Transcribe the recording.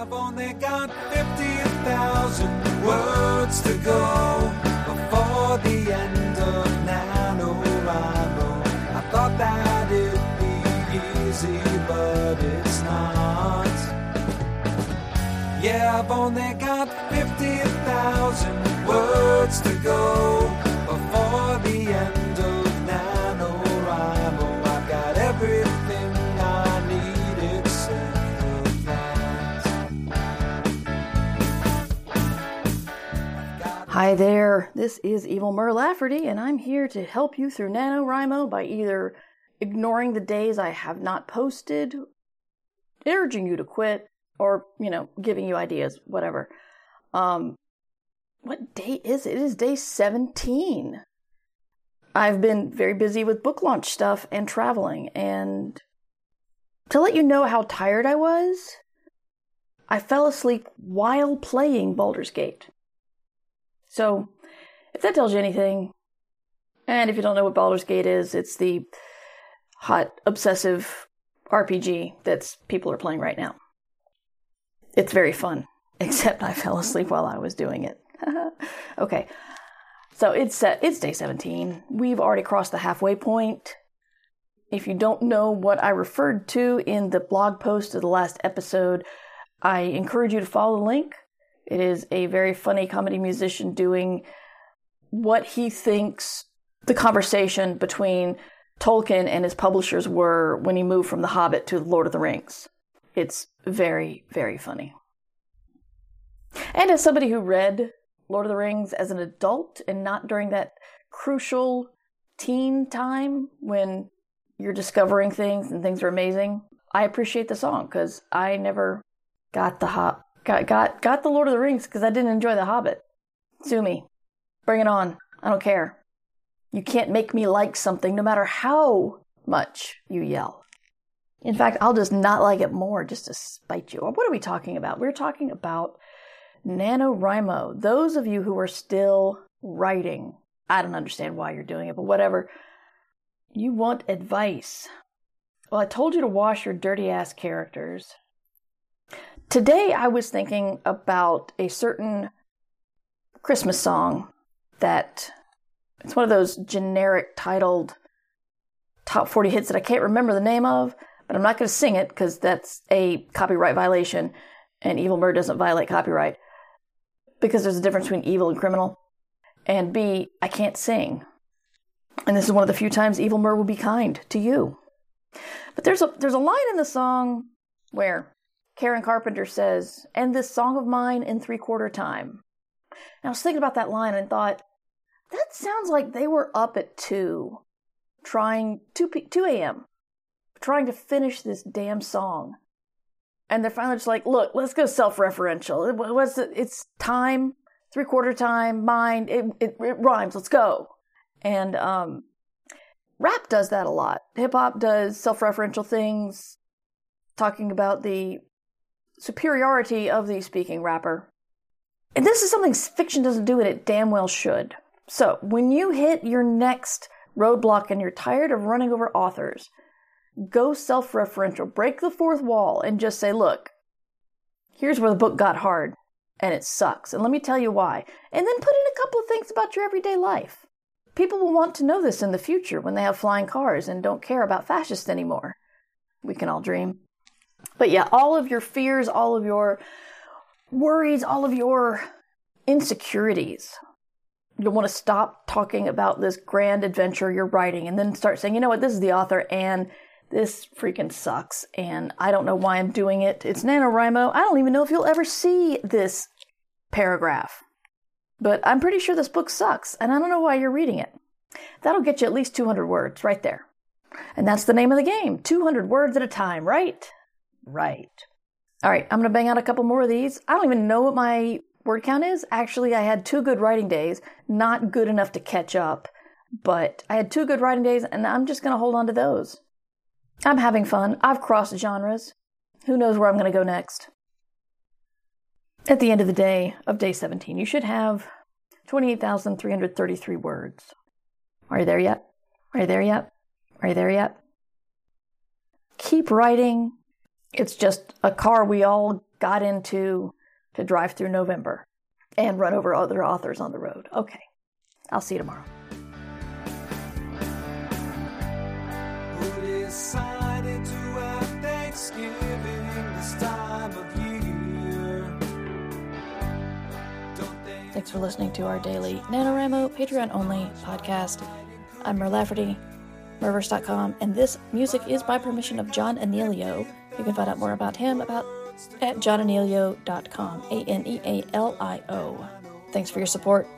I've only got 50,000 words to go before the end of NaNoWriMo. I thought that it'd be easy, but it's not. Yeah, I've only got 50,000 words to go Hi there, this is Evil Mur Lafferty, and I'm here to help you through NaNoWriMo by either ignoring the days I have not posted, urging you to quit, or, you know, giving you ideas, whatever. Um, what day is it? It is day 17. I've been very busy with book launch stuff and traveling, and to let you know how tired I was, I fell asleep while playing Baldur's Gate. So, if that tells you anything, and if you don't know what Baldur's Gate is, it's the hot, obsessive RPG that people are playing right now. It's very fun, except I fell asleep while I was doing it. okay, so it's uh, it's day 17. We've already crossed the halfway point. If you don't know what I referred to in the blog post of the last episode, I encourage you to follow the link. It is a very funny comedy musician doing what he thinks the conversation between Tolkien and his publishers were when he moved from The Hobbit to the Lord of the Rings. It's very, very funny. And as somebody who read Lord of the Rings as an adult and not during that crucial teen time when you're discovering things and things are amazing, I appreciate the song because I never got the hop got got got the Lord of the Rings because I didn't enjoy the Hobbit. Sue me, bring it on. I don't care. You can't make me like something no matter how much you yell. In fact, I'll just not like it more just to spite you. What are we talking about? We're talking about NaNoWriMo. Those of you who are still writing, I don't understand why you're doing it, but whatever. You want advice. Well, I told you to wash your dirty ass characters. Today I was thinking about a certain Christmas song that it's one of those generic titled top 40 hits that I can't remember the name of, but I'm not going to sing it because that's a copyright violation and Evil Mur doesn't violate copyright because there's a difference between evil and criminal. And B, I can't sing. And this is one of the few times Evil Mur will be kind to you. But there's a there's a line in the song where Karen Carpenter says, "And this song of mine in three quarter time." And I was thinking about that line and thought, that sounds like they were up at two, trying two p- two a.m. trying to finish this damn song, and they're finally just like, "Look, let's go self-referential. It, what's it? It's time, three quarter time, mind. It, it it rhymes. Let's go." And um, rap does that a lot. Hip hop does self-referential things, talking about the superiority of the speaking rapper. And this is something fiction doesn't do, and it damn well should. So, when you hit your next roadblock and you're tired of running over authors, go self referential, break the fourth wall, and just say, look, here's where the book got hard, and it sucks. And let me tell you why. And then put in a couple of things about your everyday life. People will want to know this in the future when they have flying cars and don't care about fascists anymore. We can all dream. But yeah, all of your fears, all of your worries, all of your insecurities. You'll want to stop talking about this grand adventure you're writing and then start saying, you know what, this is the author and this freaking sucks and I don't know why I'm doing it. It's NaNoWriMo. I don't even know if you'll ever see this paragraph. But I'm pretty sure this book sucks and I don't know why you're reading it. That'll get you at least 200 words right there. And that's the name of the game 200 words at a time, right? Right. All right, I'm going to bang out a couple more of these. I don't even know what my word count is. Actually, I had two good writing days, not good enough to catch up, but I had two good writing days and I'm just going to hold on to those. I'm having fun. I've crossed genres. Who knows where I'm going to go next? At the end of the day of day 17, you should have 28,333 words. Are you there yet? Are you there yet? Are you there yet? Keep writing. It's just a car we all got into to drive through November and run over other authors on the road. Okay. I'll see you tomorrow. Who decided to have Thanksgiving this time of year? Thanks for listening to our daily NaNoWriMo Patreon only podcast. I'm Mur Lafferty, Murverse.com, and this music is by permission of John Anealio. You can find out more about him about at johnanealio.com. A N E A L I O. Thanks for your support.